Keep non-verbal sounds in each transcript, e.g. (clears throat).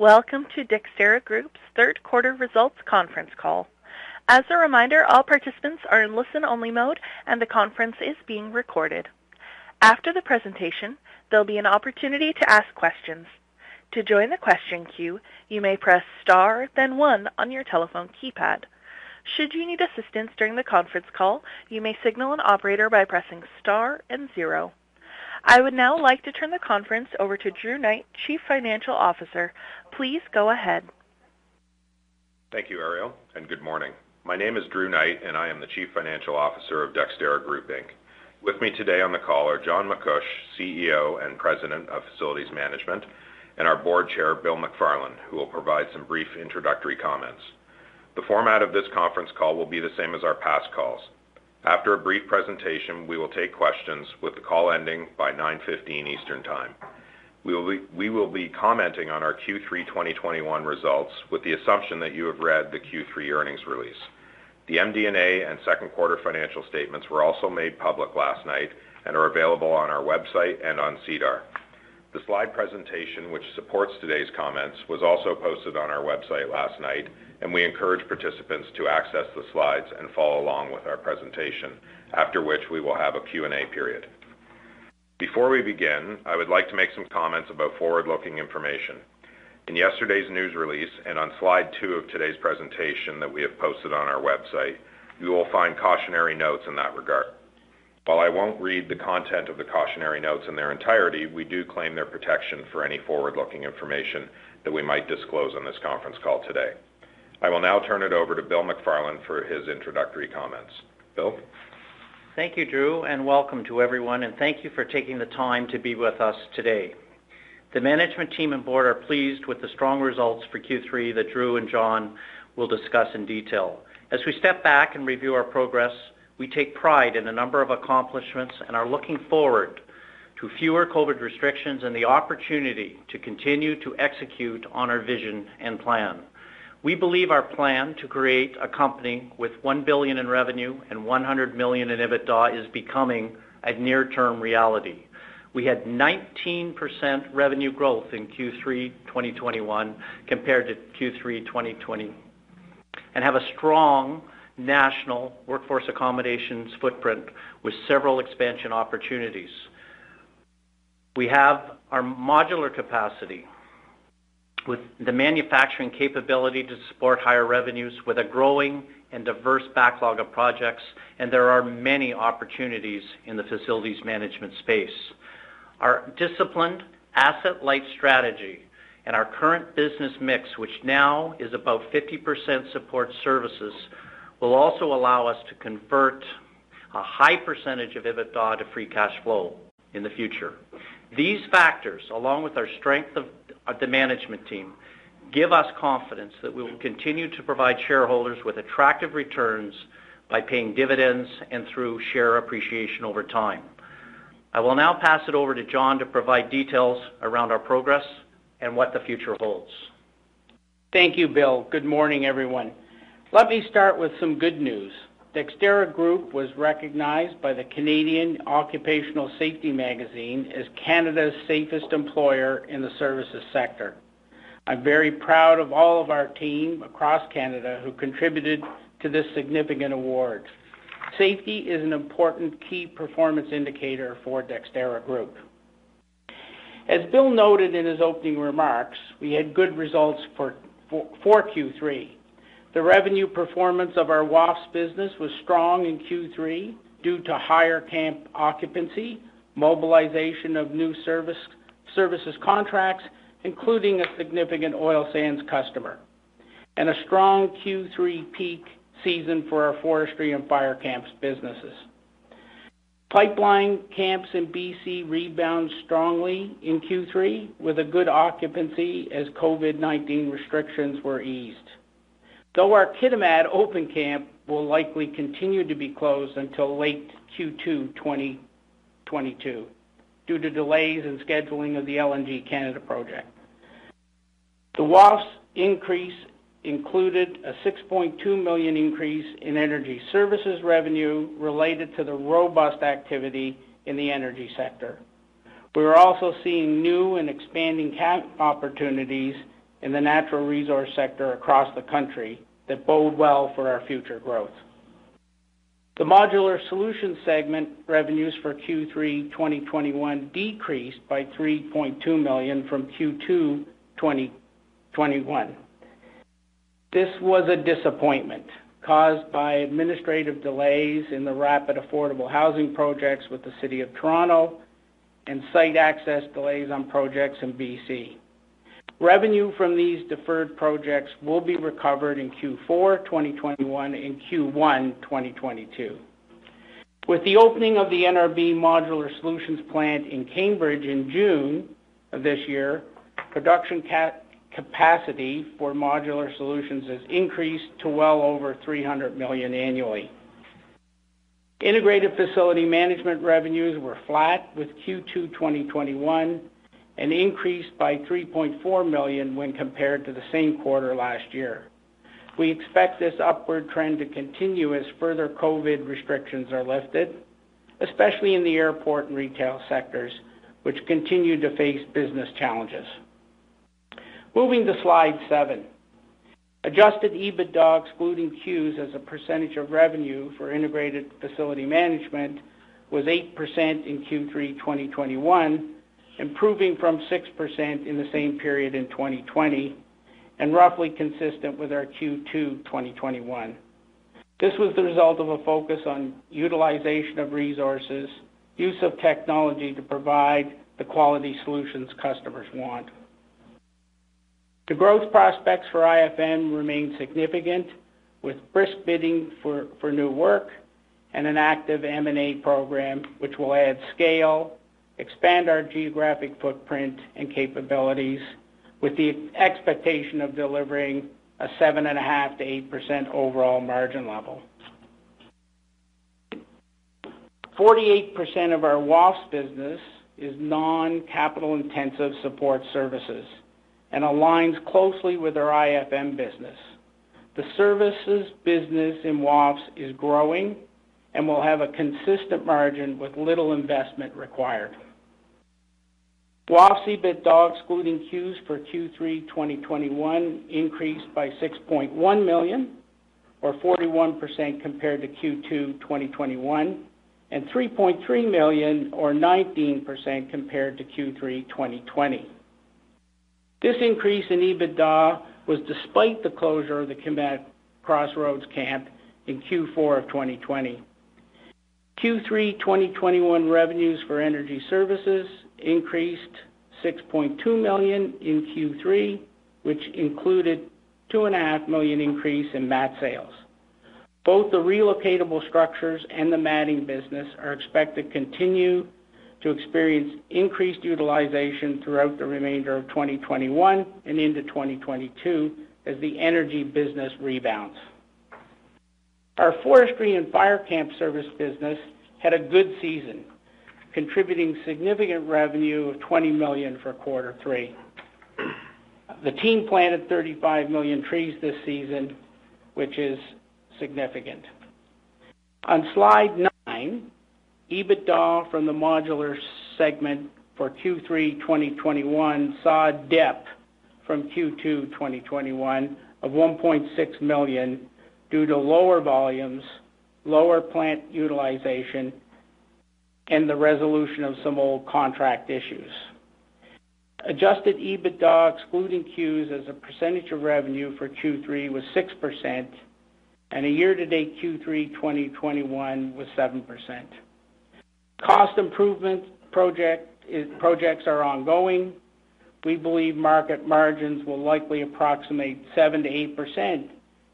Welcome to Dexterra Group's third quarter results conference call. As a reminder, all participants are in listen-only mode and the conference is being recorded. After the presentation, there'll be an opportunity to ask questions. To join the question queue, you may press star then one on your telephone keypad. Should you need assistance during the conference call, you may signal an operator by pressing star and zero. I would now like to turn the conference over to Drew Knight, Chief Financial Officer. Please go ahead. Thank you, Ariel, and good morning. My name is Drew Knight, and I am the Chief Financial Officer of Dexterra Group Inc. With me today on the call are John MacCuish, CEO and President of Facilities Management, and our Board Chair, Bill McFarland, who will provide some brief introductory comments. The format of this conference call will be the same as our past calls. After a brief presentation, we will take questions with the call ending by 9:15 Eastern Time. We will be commenting on our Q3 2021 results with the assumption that you have read the Q3 earnings release. The MD&A and second quarter financial statements were also made public last night and are available on our website and on SEDAR. The slide presentation, which supports today's comments, was also posted on our website last night, and we encourage participants to access the slides and follow along with our presentation, after which we will have a Q&A period. Before we begin, I would like to make some comments about forward-looking information. In yesterday's news release and on slide two of today's presentation that we have posted on our website, you will find cautionary notes in that regard. While I won't read the content of the cautionary notes in their entirety, we do claim their protection for any forward-looking information that we might disclose on this conference call today. I will now turn it over to Bill McFarland for his introductory comments. Bill? Thank you, Drew, and welcome to everyone, and thank you for taking the time to be with us today. The management team and board are pleased with the strong results for Q3 that Drew and John will discuss in detail. As we step back and review our progress, we take pride in a number of accomplishments and are looking forward to fewer COVID restrictions and the opportunity to continue to execute on our vision and plan. We believe our plan to create a company with 1 billion in revenue and 100 million in EBITDA is becoming a near-term reality. We had 19% revenue growth in Q3 2021 compared to Q3 2020 and have a strong national workforce accommodations footprint with several expansion opportunities. We have our modular capacity with the manufacturing capability to support higher revenues with a growing and diverse backlog of projects, and there are many opportunities in the facilities management space. Our disciplined asset-light strategy and our current business mix, which now is about 50% support services, will also allow us to convert a high percentage of EBITDA to free cash flow in the future. These factors, along with our strength of the management team, give us confidence that we will continue to provide shareholders with attractive returns by paying dividends and through share appreciation over time. I will now pass it over to John to provide details around our progress and what the future holds. Thank you, Bill. Good morning, everyone. Let me start with some good news. Dexterra Group was recognized by the Canadian Occupational Safety Magazine as Canada's safest employer in the services sector. I'm very proud of all of our team across Canada who contributed to this significant award. Safety is an important key performance indicator for Dexterra Group. As Bill noted in his opening remarks, we had good results for Q3. The revenue performance of our WAFES business was strong in Q3 due to higher camp occupancy, mobilization of new services contracts, including a significant oil sands customer, and a strong Q3 peak season for our forestry and fire camps businesses. Pipeline camps in BC rebound strongly in Q3 with a good occupancy as COVID-19 restrictions were eased. Though our Kitimat open camp will likely continue to be closed until late Q2 2022 due to delays in scheduling of the LNG Canada project. The WAFES increase included a 6.2 million increase in energy services revenue related to the robust activity in the energy sector. We are also seeing new and expanding camp opportunities in the natural resource sector across the country that bode well for our future growth. The Modular Solutions segment revenues for Q3 2021 decreased by 3.2 million from Q2 2021. This was a disappointment caused by administrative delays in the rapid affordable housing projects with the City of Toronto and site access delays on projects in BC. Revenue from these deferred projects will be recovered in Q4 2021 and Q1 2022. With the opening of the NRB Modular Solutions plant in Cambridge in June of this year, production capacity for Modular Solutions has increased to well over 300 million annually. Integrated Facility Management revenues were flat with Q2 2021 and increased by 3.4 million when compared to the same quarter last year. We expect this upward trend to continue as further COVID restrictions are lifted, especially in the airport and retail sectors, which continue to face business challenges. Moving to slide seven. Adjusted EBITDA excluding CEWS as a percentage of revenue for Integrated Facility Management was 8% in Q3 2021 improving from 6% in the same period in 2020 and roughly consistent with our Q2 2021. This was the result of a focus on utilization of resources, use of technology to provide the quality solutions customers want. The growth prospects for IFM remain significant, with brisk bidding for new work and an active M&A program, which will add scale, expand our geographic footprint and capabilities with the expectation of delivering a 7.5%-8% overall margin level. 48% of our WAFES business is non-capital intensive support services and aligns closely with our IFM business. The services business in WAFES is growing and will have a consistent margin with little investment required. WAFES EBITDA excluding CEWS for Q3 2021 increased by 6.1 million or 41% compared to Q2 2021, and 3.3 million or 19% compared to Q3 2020. This increase in EBITDA was despite the closure of the Kitimat Crossroads camp in Q4 of 2020. Q3 2021 revenues for energy services increased 6.2 million in Q3, which included 2.5 million increase in mat sales. Both the relocatable structures and the matting business are expected to continue to experience increased utilization throughout the remainder of 2021 and into 2022 as the energy business rebounds. Our forestry and fire camp service business had a good season, contributing significant revenue of 20 million for quarter three. The team planted 35 million trees this season, which is significant. On slide nine, EBITDA from the modular segment for Q3 2021 saw a dip from Q2 2021 of 1.6 million due to lower volumes, lower plant utilization, and the resolution of some old contract issues. Adjusted EBITDA excluding CEWS as a percentage of revenue for Q3 was 6%, and a year-to-date Q3 2021 was 7%. Cost improvement projects are ongoing. We believe market margins will likely approximate 7%-8%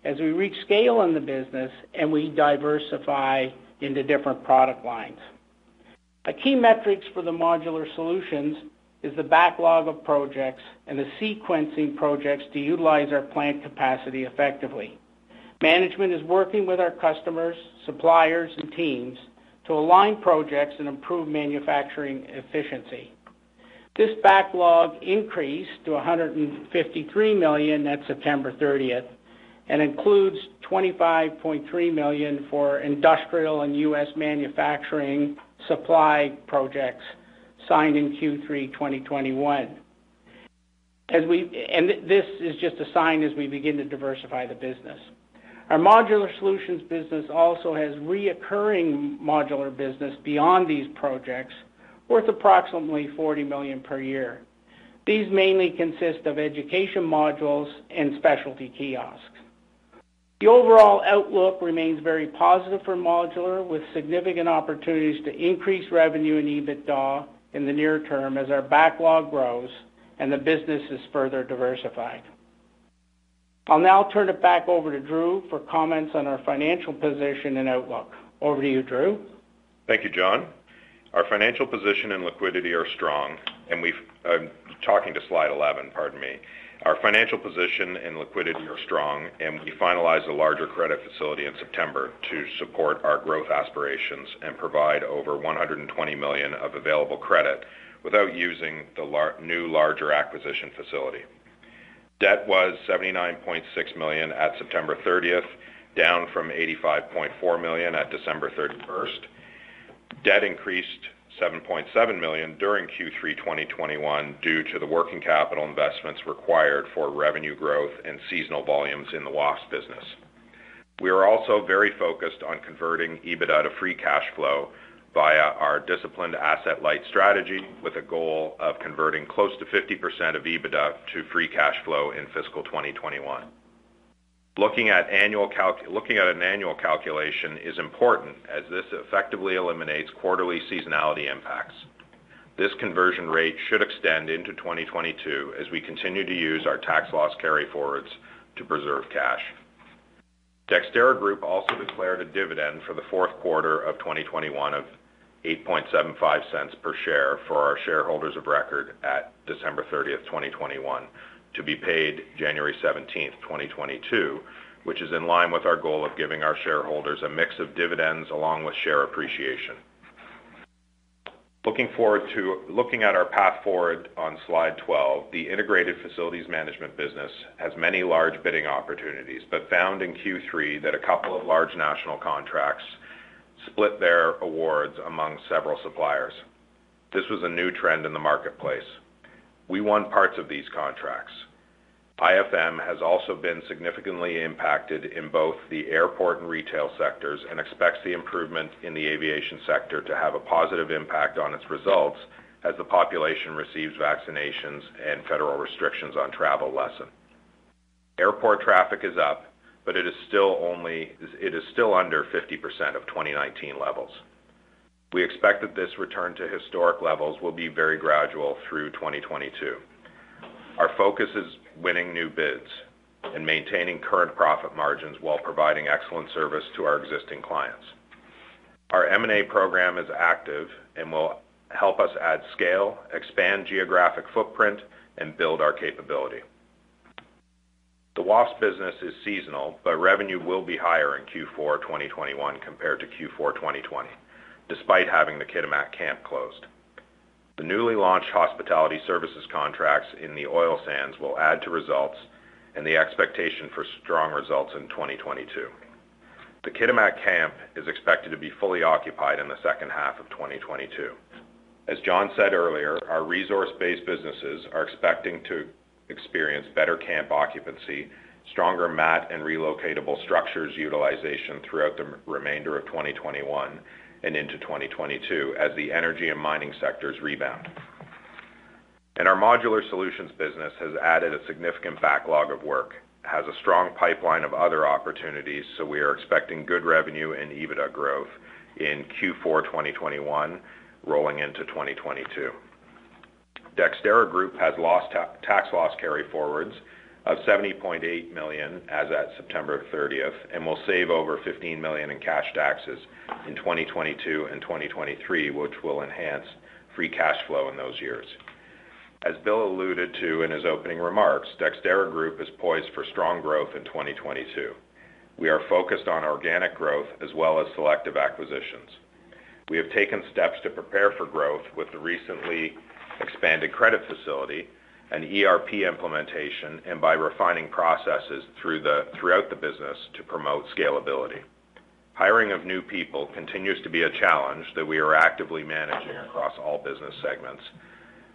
as we reach scale in the business and we diversify into different product lines. A key metrics for the modular solutions is the backlog of projects and the sequencing projects to utilize our plant capacity effectively. Management is working with our customers, suppliers, and teams to align projects and improve manufacturing efficiency. This backlog increased to 153 million at September 30th and includes 25.3 million for industrial and U.S. manufacturing supply projects signed in Q3 2021. and This is just a sign as we begin to diversify the business. Our Modular Solutions business also has recurring modular business beyond these projects, worth approximately 40 million per year. These mainly consist of education modules and specialty kiosks. The overall outlook remains very positive for modular, with significant opportunities to increase revenue and EBITDA in the near term as our backlog grows and the business is further diversified. I'll now turn it back over to Drew for comments on our financial position and outlook. Over to you, Drew. Thank you, John. Our financial position and liquidity are strong, and we're talking to slide 11, pardon me. Our financial position and liquidity are strong, and we finalized a larger credit facility in September to support our growth aspirations and provide over 120 million of available credit without using the new larger acquisition facility. Debt was 79.6 million at September 30th, down from 85.4 million at December 31st. Debt increased 7.7 million during Q3 2021 due to the working capital investments required for revenue growth and seasonal volumes in the WAFES business. We are also very focused on converting EBITDA to free cash flow via our disciplined asset-light strategy with a goal of converting close to 50% of EBITDA to free cash flow in fiscal 2021. Looking at an annual calculation is important as this effectively eliminates quarterly seasonality impacts. This conversion rate should extend into 2022 as we continue to use our tax loss carryforwards to preserve cash. Dexterra Group also declared a dividend for the fourth quarter of 2021 of 0.0875 per share for our shareholders of record at December 30th, 2021, to be paid January 17th, 2022, which is in line with our goal of giving our shareholders a mix of dividends along with share appreciation. Looking forward to looking at our path forward on slide 12, the integrated facilities management business has many large bidding opportunities, but found in Q3 that a couple of large national contracts split their awards among several suppliers. This was a new trend in the marketplace. We won parts of these contracts. IFM has also been significantly impacted in both the airport and retail sectors and expects the improvement in the aviation sector to have a positive impact on its results as the population receives vaccinations and federal restrictions on travel lessen. Airport traffic is up, but it is still under 50% of 2019 levels. We expect that this return to historic levels will be very gradual through 2022. Our focus is winning new bids and maintaining current profit margins while providing excellent service to our existing clients. Our M&A program is active and will help us add scale, expand geographic footprint, and build our capability. The WAFES business is seasonal, but revenue will be higher in Q4 2021 compared to Q4 2020, despite having the Kitimat camp closed. The newly launched hospitality services contracts in the oil sands will add to results and the expectation for strong results in 2022. The Kitimat camp is expected to be fully occupied in the second half of 2022. As John said earlier, our resource-based businesses are expecting to experience better camp occupancy, stronger mat and relocatable structures utilization throughout the remainder of 2021 and into 2022 as the energy and mining sectors rebound. And our Modular Solutions business has added a significant backlog of work, has a strong pipeline of other opportunities, so we are expecting good revenue and EBITDA growth in Q4 2021 rolling into 2022. Dexterra Group has lost tax loss carryforwards of 70.8 million as at September 30th and will save over 15 million in cash taxes in 2022 and 2023, which will enhance free cash flow in those years. As Bill alluded to in his opening remarks, Dexterra Group is poised for strong growth in 2022. We are focused on organic growth as well as selective acquisitions. We have taken steps to prepare for growth with the recently expanded credit facility, an ERP implementation, and by refining processes throughout the business to promote scalability. Hiring of new people continues to be a challenge that we are actively managing across all business segments.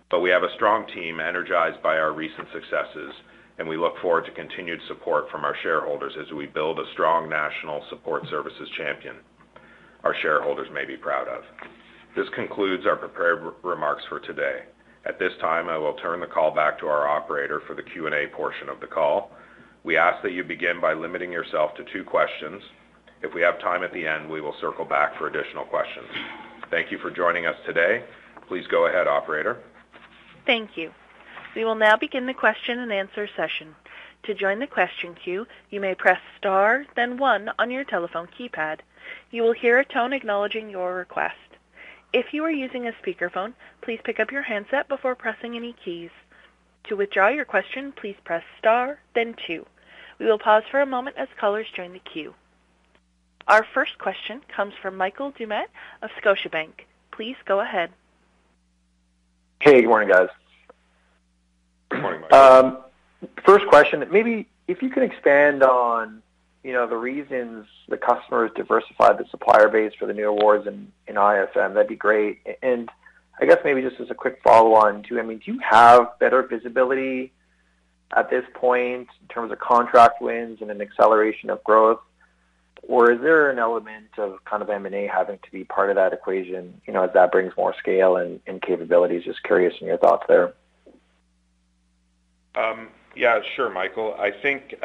But we have a strong team energized by our recent successes, and we look forward to continued support from our shareholders as we build a strong national support services champion our shareholders may be proud of. This concludes our prepared remarks for today. At this time, I will turn the call back to our operator for the Q&A portion of the call. We ask that you begin by limiting yourself to two questions. If we have time at the end, we will circle back for additional questions. Thank you for joining us today. Please go ahead, operator. Thank you. We will now begin the question-and-answer session. To join the question queue, you may press star then one on your telephone keypad. You will hear a tone acknowledging your request. If you are using a speakerphone, please pick up your handset before pressing any keys. To withdraw your question, please press star then two. We will pause for a moment as callers join the queue. Our first question comes from Michael Doumet of Scotiabank. Please go ahead. Hey, good morning, guys. Good morning, Michael. Um, first question, maybe if you can expand on, you know, the reasons the customers diversified the supplier base for the new awards in in IFM, that'd be great. And I guess maybe just as a quick follow-on too, I mean, do you have better visibility at this point in terms of contract wins and an acceleration of growth? Or is there an element of kind of M&A having to be part of that equation, you know, as that brings more scale and and capabilities? Just curious in your thoughts there. Um, Yeah, sure, Michael. I think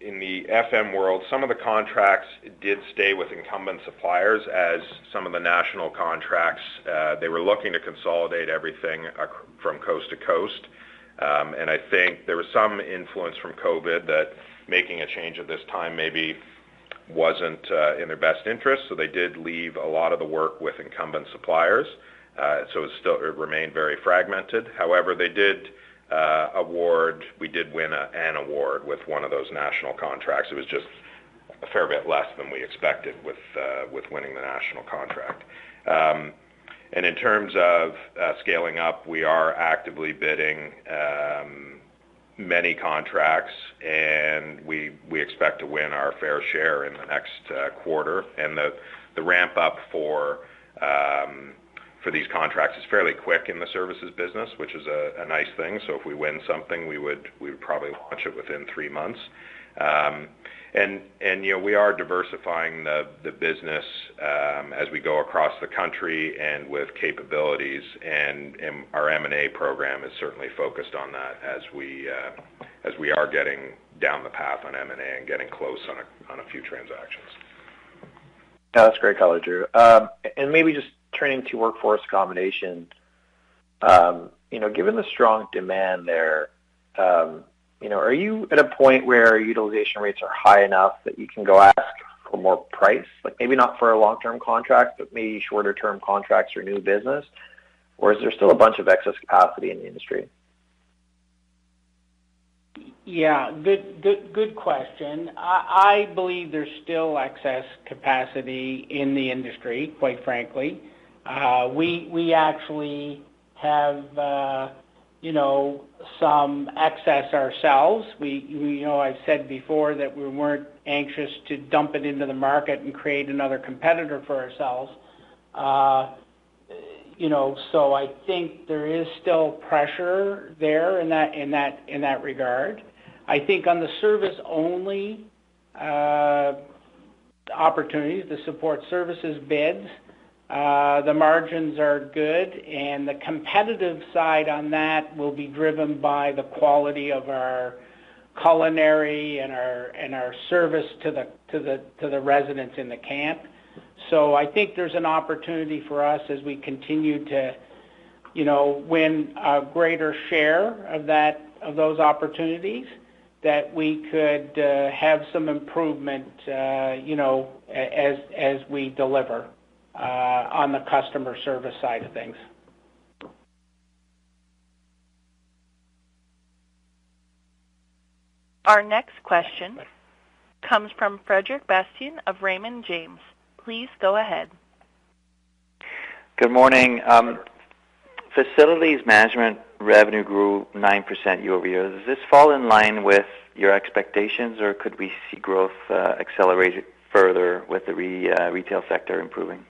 in the FM world, some of the contracts did stay with incumbent suppliers as some of the national contracts uh, they were looking to consolidate everything from coast to coast. Um and I think there was some influence from COVID that making a change at this time maybe wasn't uh, in their best interest, so they did leave a lot of the work with incumbent suppliers. Uh, so it still remained very fragmented. However, Uh, we did win an award with one of those national contracts. It was just a fair bit less than we expected with uh, with winning the national contract. Um and in terms of uh, scaling up, we are actively bidding um, many contracts, and we we expect to win our fair share in the next quarter. And the the ramp up for um, these contracts is fairly quick in the services business, which is a nice thing. So if we win something, we would probably launch it within three months. Um, and you know, we are diversifying the business um, as we go across the country and with capabilities, and our M&A program is certainly focused on that as we uh, are getting down the path on M&A and getting close on a few transactions. Yeah, that's great color, Drew. Um, and maybe just turning to workforce accommodation. Um, you know, given the strong demand there, um, you know, are you at a point where utilization rates are high enough that you can go ask for more price? Like, maybe not for a long-term contract, but maybe shorter term contracts or new business? Or is there still a bunch of excess capacity in the industry? Yeah. Good good good question. I believe there's still excess capacity in the industry, quite frankly. Uh, we we actually have, uh, you know, some excess ourselves. We You know, I've said before that we weren't anxious to dump it into the market and create another competitor for ourselves. Uh, you know, so I think there is still pressure there in that regard. I think on the service-only opportunities, the support services bids, Uh, the margins are good, and the competitive side on that will be driven by the quality of our culinary and our and our service to the to the to the residents in the camp. So I think there's an opportunity for us as we continue to, you know, win a greater share of that, of those opportunities, that we could uh, have some improvement, uh, you know, as as we deliver on the customer service side of things. Our next question comes from Frederic Bastien of Raymond James. Please go ahead. Good morning. Um, facilities management revenue grew 9% year-over-year. Does this fall in line with your expectations, or could we see growth uh, accelerate further with the re, uh, retail sector improving?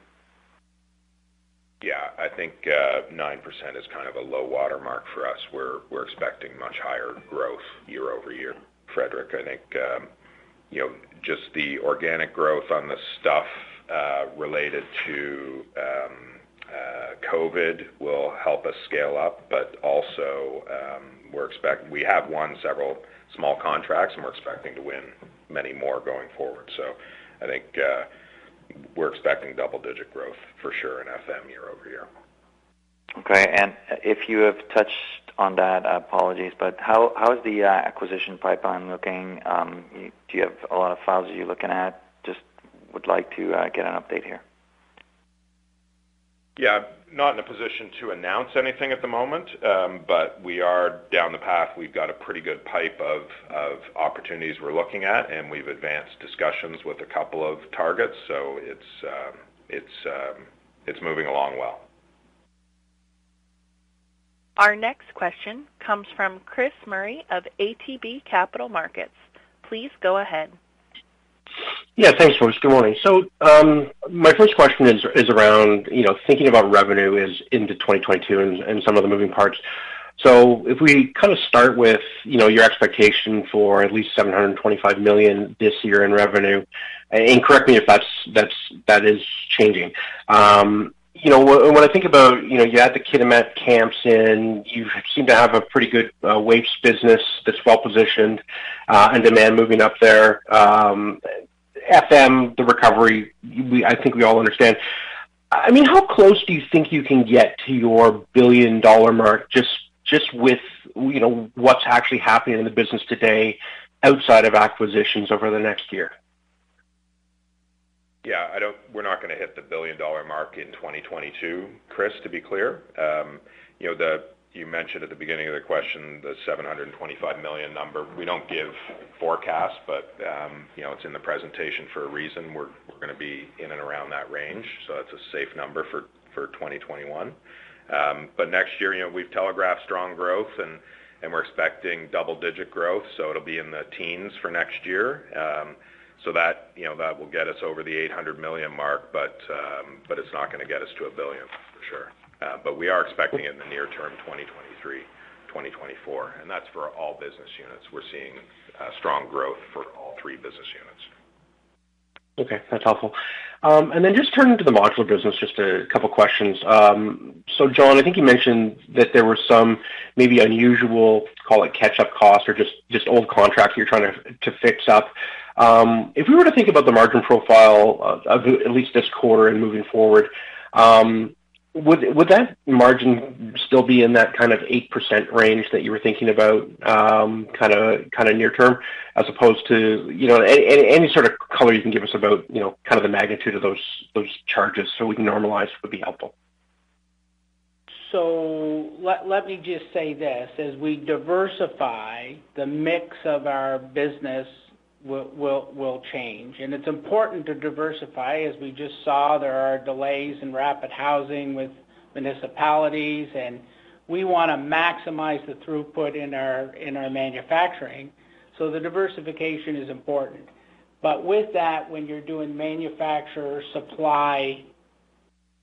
Yeah, I think uh, 9% is kind of a low water mark for us. We're expecting much higher growth year-over-year. Frederic, I think, um, you know, just the organic growth on the stuff uh, related to um, uh, COVID will help us scale up, but also, um, we have won several small contracts, and we're expecting to win many more going forward. So I think uh, we're expecting double-digit growth for sure in FM year-over-year. Okay. and If you have touched on that, apologies, but how is the uh, acquisition pipeline looking? Um, do you have a lot of files you're looking at? Just would like to get an update here. Yeah, not in a position to announce anything at the moment, um, but we are down the path. We've got a pretty good pipe of opportunities we're looking at, and we've advanced discussions with a couple of targets, so it's um, moving along well. Our next question comes from Chris Murray of ATB Capital Markets. Please go ahead. Yeah, thanks, folks. Good morning. So, um, my first question is is around, you know, thinking about revenue is into 2022 and some of the moving parts. So if we kind of start with, you know, your expectation for at least 725 million this year in revenue, and correct me if that's that's that is changing. You know, when I think about, you know, you had the Kitimat camps in, you seem to have a pretty good uh, WAFES business that's well positioned, uh, and demand moving up there. Um, FM, the recovery, we, I think we all understand. I mean, how close do you think you can get to your billion-dollar mark just just with, you know, what's actually happening in the business today outside of acquisitions over the next year? Yeah, I don't. We're not gonna hit the billion-dollar mark in 2022, Chris, to be clear. Um, you know, the you mentioned at the beginning of the question the 725 million number. We don't give forecasts, but um, you know, it's in the presentation for a reason. We're gonna be in and around that range, so that's a safe number for 2021. Um, but next year, you know, we've telegraphed strong growth and we're expecting double-digit growth, so it'll be in the teens for next year. Um, so that, you know, that will get us over the 800 million mark, but it's not gonna get us to a 1 billion, for sure. Uh, but we are expecting it in the near term, 2023, 2024, and that's for all business units. We're seeing uh, strong growth for all three business units. Okay, that's helpful. Um, and then just turning to the modular business, just a couple questions. Um, so, John, I think you mentioned that there were some maybe unusual, call it catch-up costs or just just old contracts you're trying to to fix up. Um, if we were to think about the margin profile of at least this quarter and moving forward, would would that margin still be in that kind of 8% range that you were thinking about, kind of kind of near term, as opposed to, you know, any sort of color you can give us about, you know, kind of the magnitude of those charges so we can normalize would be helpful. Let me just say this. As we diversify the mix of our business will, will, will change. And it's important to diversify. As we just saw, there are delays in rapid housing with municipalities, and we want to maximize the throughput in our, in our manufacturing. So the diversification is important. But with that, when you're doing manufacturer supply,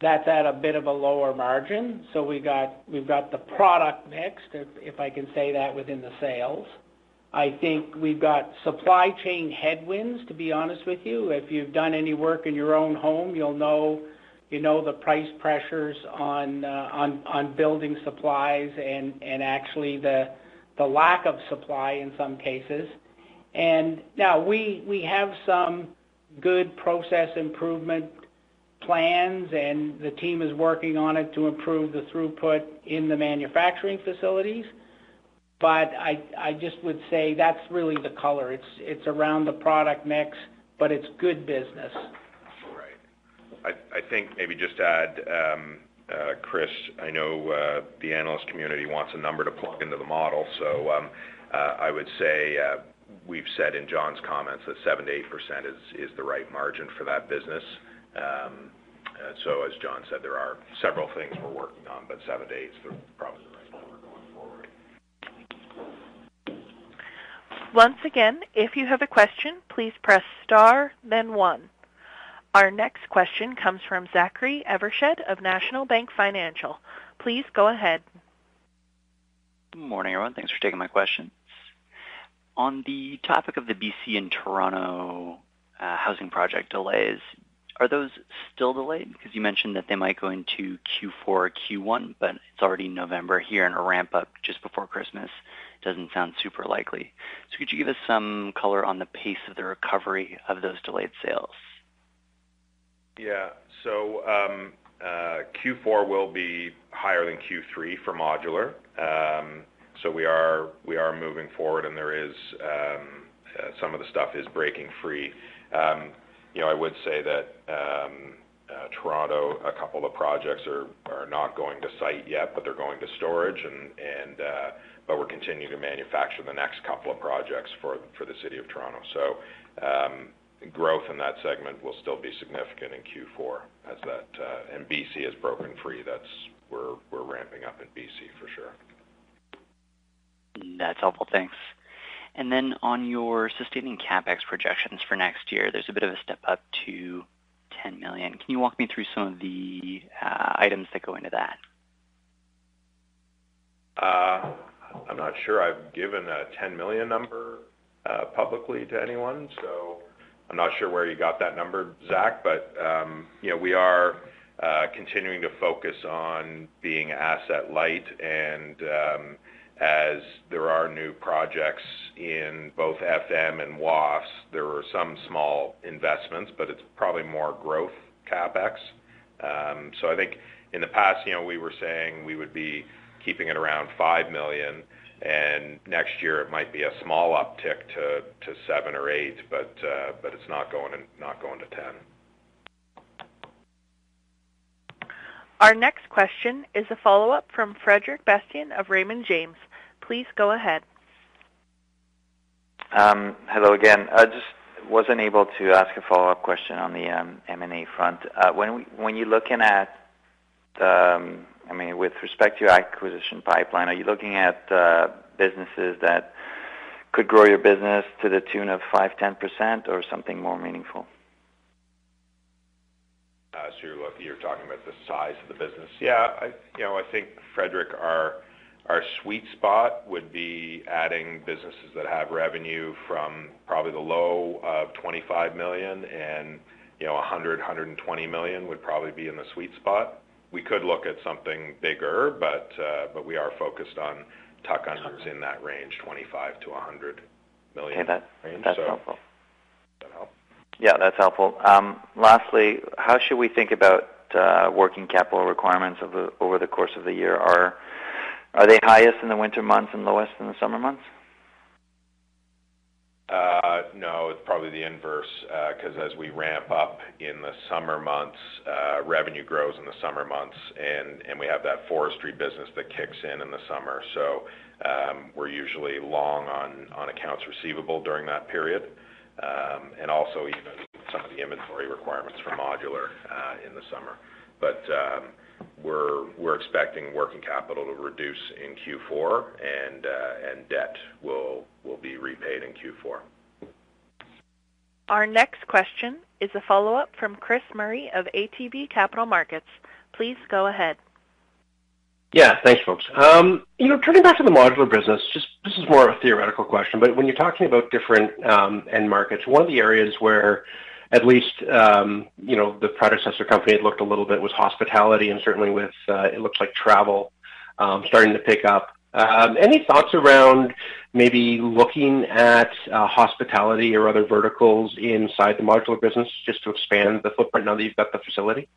that's at a bit of a lower margin. So we got, we've got the product mix, if, if I can say that, within the sales. I think we've got supply chain headwinds, to be honest with you. If you've done any work in your own home, you'll know you know the price pressures on uh, building supplies and actually the the lack of supply in some cases. And now we we have some good process improvement plans, and the team is working on it to improve the throughput in the manufacturing facilities. But I I just would say that's really the color. It's it's around the product mix, but it's good business. Right. I think maybe just to add, um, uh, Chris, I know uh, the analyst community wants a number to plug into the model. So um, uh, I would say we've said in John's comments that 7%-8% is the right margin for that business. Um, so as John said, there are several things we're working on, but 7%-8% is probably the right number going forward. Once again, if you have a question, please press star then one. Our next question comes from Zachary Evershed of National Bank Financial. Please go ahead. Good morning, everyone. Thanks for taking my questions. On the topic of the BC and Toronto uh, housing project delays, are those still delayed? Because you mentioned that they might go into Q4 or Q1, but it's already November here, and a ramp-up just before Christmas doesn't sound super likely. So could you give us some color on the pace of the recovery of those delayed sales? Yeah. So, um, uh, Q4 will be higher than Q3 for modular. Um, so we are moving forward, and there is um, uh, some of the stuff is breaking free. You know, I would say that um, uh, Toronto, a couple of projects are not going to site yet, but they're going to storage and uh, but we're continuing to manufacture the next couple of projects for the City of Toronto. So um growth in that segment will still be significant in Q4 as that uh, and BC has broken free. That's we're we're ramping up in BC for sure. That's helpful. Thanks. And then on your sustaining CapEx projections for next year, there's a bit of a step up to 10 million. Can you walk me through some of the uh, items that go into that? Uh, I'm not sure I've given a 10 million number uh, publicly to anyone, so I'm not sure where you got that number, Zach. But, um, you know, we are continuing to focus on being asset light and um, as there are new projects in both FM and WAFES, there are some small investments, but it's probably more growth CapEx. Um, so I think in the past, you know, we were saying we would be keeping it around 5 million, and next year it might be a small uptick to 7 or 8, but uh, but it's not going to 10. Our next question is a follow-up from Frederic Bastien of Raymond James. Please go ahead. Um, hello again. I just wasn't able to ask a follow-up question on the um, M&A front. Uh, when you're looking at, um, I mean, with respect to your acquisition pipeline, are you looking at uh, businesses that could grow your business to the tune of 5%-10% or something more meaningful? Uh, so you're talking about the size of the business. Yeah, you know, I think, Frederic, our sweet spot would be adding businesses that have revenue from probably the low of 25 million and, you know, 100 120 million would probably be in the sweet spot. We could look at something bigger, but uh, we are focused on tuck-unders in that range, 25 million-100 million range. Okay. That's helpful. Does that help? Yeah, that's helpful. Um, lastly, how should we think about uh, working capital requirements over the course of the year? Are they highest in the winter months and lowest in the summer months? Uh, no, it's probably the inverse, uh, 'cause as we ramp up in the summer months, uh, revenue grows in the summer months, and and we have that forestry business that kicks in in the summer. So um, we're usually long on on accounts receivable during that period. Um, and also even some of the inventory requirements for modular in the summer. Um, We're expecting working capital to reduce in Q4 and uh, debt will be repaid in Q4. Our next question is a follow-up from Chris Murray of ATB Capital Markets. Please go ahead. Yeah. Thanks, folks. Um, you know, turning back to the modular business, just this is more of a theoretical question, but when you're talking about different um, end markets, one of the areas where at least um, you know, the predecessor company looked a little bit was hospitality and certainly with uh, it looks like travel um, starting to pick up. Um, any thoughts around maybe looking at uh, hospitality or other verticals inside the modular business just to expand the footprint now that you've got the facility?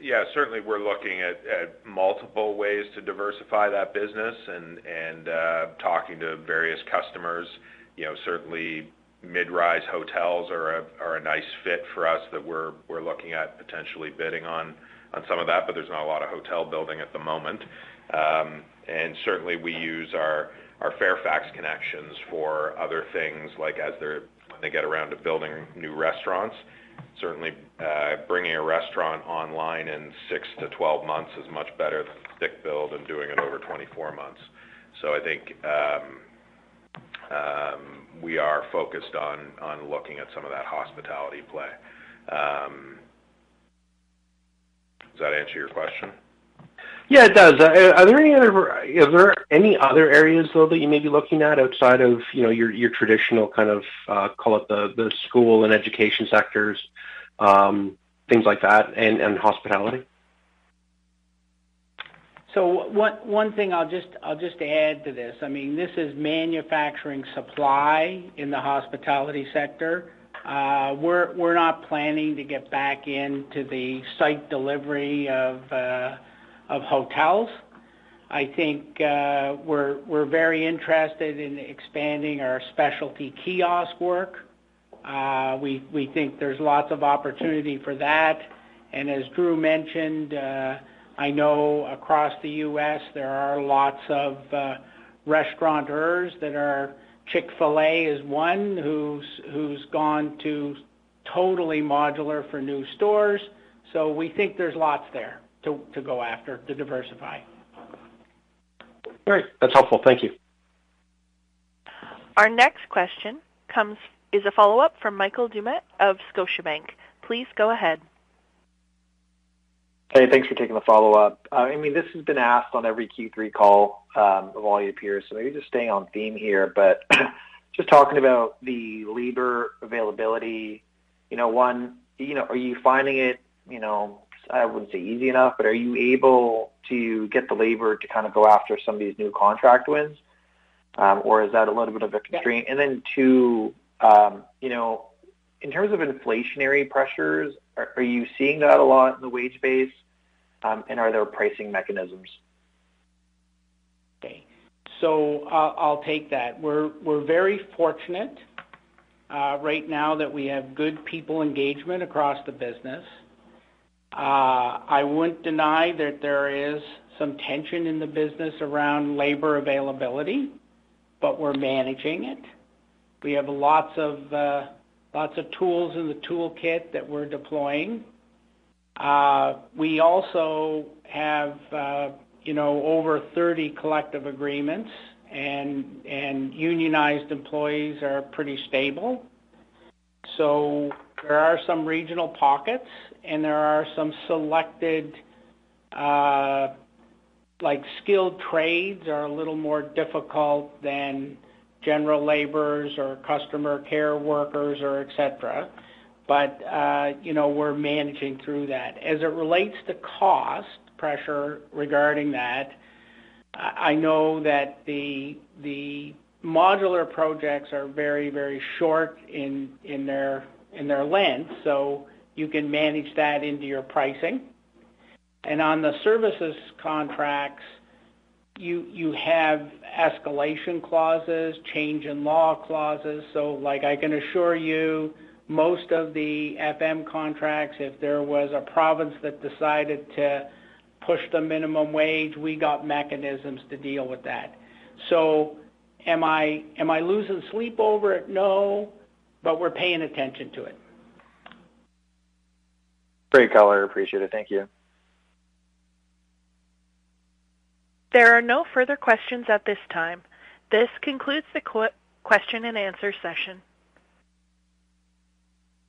Yeah, certainly we're looking at multiple ways to diversify that business and uh, talking to various customers. You know, certainly mid-rise hotels are are a nice fit for us that we're we're looking at potentially bidding on on some of that, but there's not a lot of hotel building at the moment. Um and certainly we use our our Fairfax connections for other things like as they're when they get around to building new restaurants. Certainly, uh, bringing a restaurant online in six to 12 months is much better than stick build and doing it over 24 months. So I think um, we are focused on on looking at some of that hospitality play. Um, does that answer your question? Yeah, it does. Uh, are there any other areas though that you may be looking at outside of you know your your traditional kind of uh, call it the the school and education sectors, um, things like that, and hospitality? So one one thing I'll just I'll just add to this. I mean, this is manufacturing supply in the hospitality sector. Uh, we're we're not planning to get back into the site delivery of uh, of hotels. I think uh, we're we're very interested in expanding our specialty kiosk work. Uh, we we think there's lots of opportunity for that. And as Drew mentioned, uh, I know across the U.S. there are lots of uh, restaurateurs that are Chick-fil-A is one who's who's gone to totally modular for new stores. So we think there's lots there to, to go after to diversify. Great. That's helpful. Thank you. Our next question comes is a follow-up from Michael Doumet of Scotiabank. Please go ahead. Hey, thanks for taking the follow-up. Uh, I mean, this has been asked on every Q3 call um, of all your peers, so maybe just staying on theme here, but (clears throat) just talking about the labor availability, you know, one, you know, are you finding it, you know, I wouldn't say easy enough, but are you able to get the labor to kind of go after some of these new contract wins? Um, or is that a little bit of a constraint? And then two, um, you know, in terms of inflationary pressures, are, you seeing that a lot in the wage base? Um, and are there pricing mechanisms? Okay. So uh, I'll take that. We're, we're very fortunate uh, right now that we have good people engagement across the business. Uh, I wouldn't deny that there is some tension in the business around labor availability, but we're managing it. We have lots of lots of tools in the toolkit that we're deploying. Uh, we also have, you know, over 30 collective agreements, and and unionized employees are pretty stable. So there are some regional pockets, and there are some selected, uh, like skilled trades are a little more difficult than general laborers or customer care workers or et cetera. But, uh, you know, we're managing through that. As it relates to cost pressure regarding that, I know that the the modular projects are very, very short in in their in their length, so you can manage that into your pricing. And on the services contracts, you you have escalation clauses, change in law clauses. So like I can assure you, most of the FM contracts, if there was a province that decided to push the minimum wage, we got mechanisms to deal with that. So am I am I losing sleep over it? No but we're paying attention to it. Great color. Appreciate it. Thank you. There are no further questions at this time. This concludes the qu- question and answer session.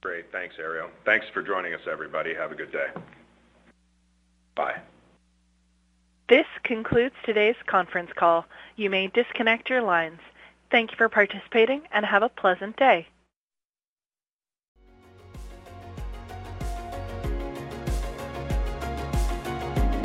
Great. Thanks, Ariel. Thanks for joining us, everybody. Have a good day. Bye. This concludes today's conference call. You may disconnect your lines. Thank you for participating and have a pleasant day.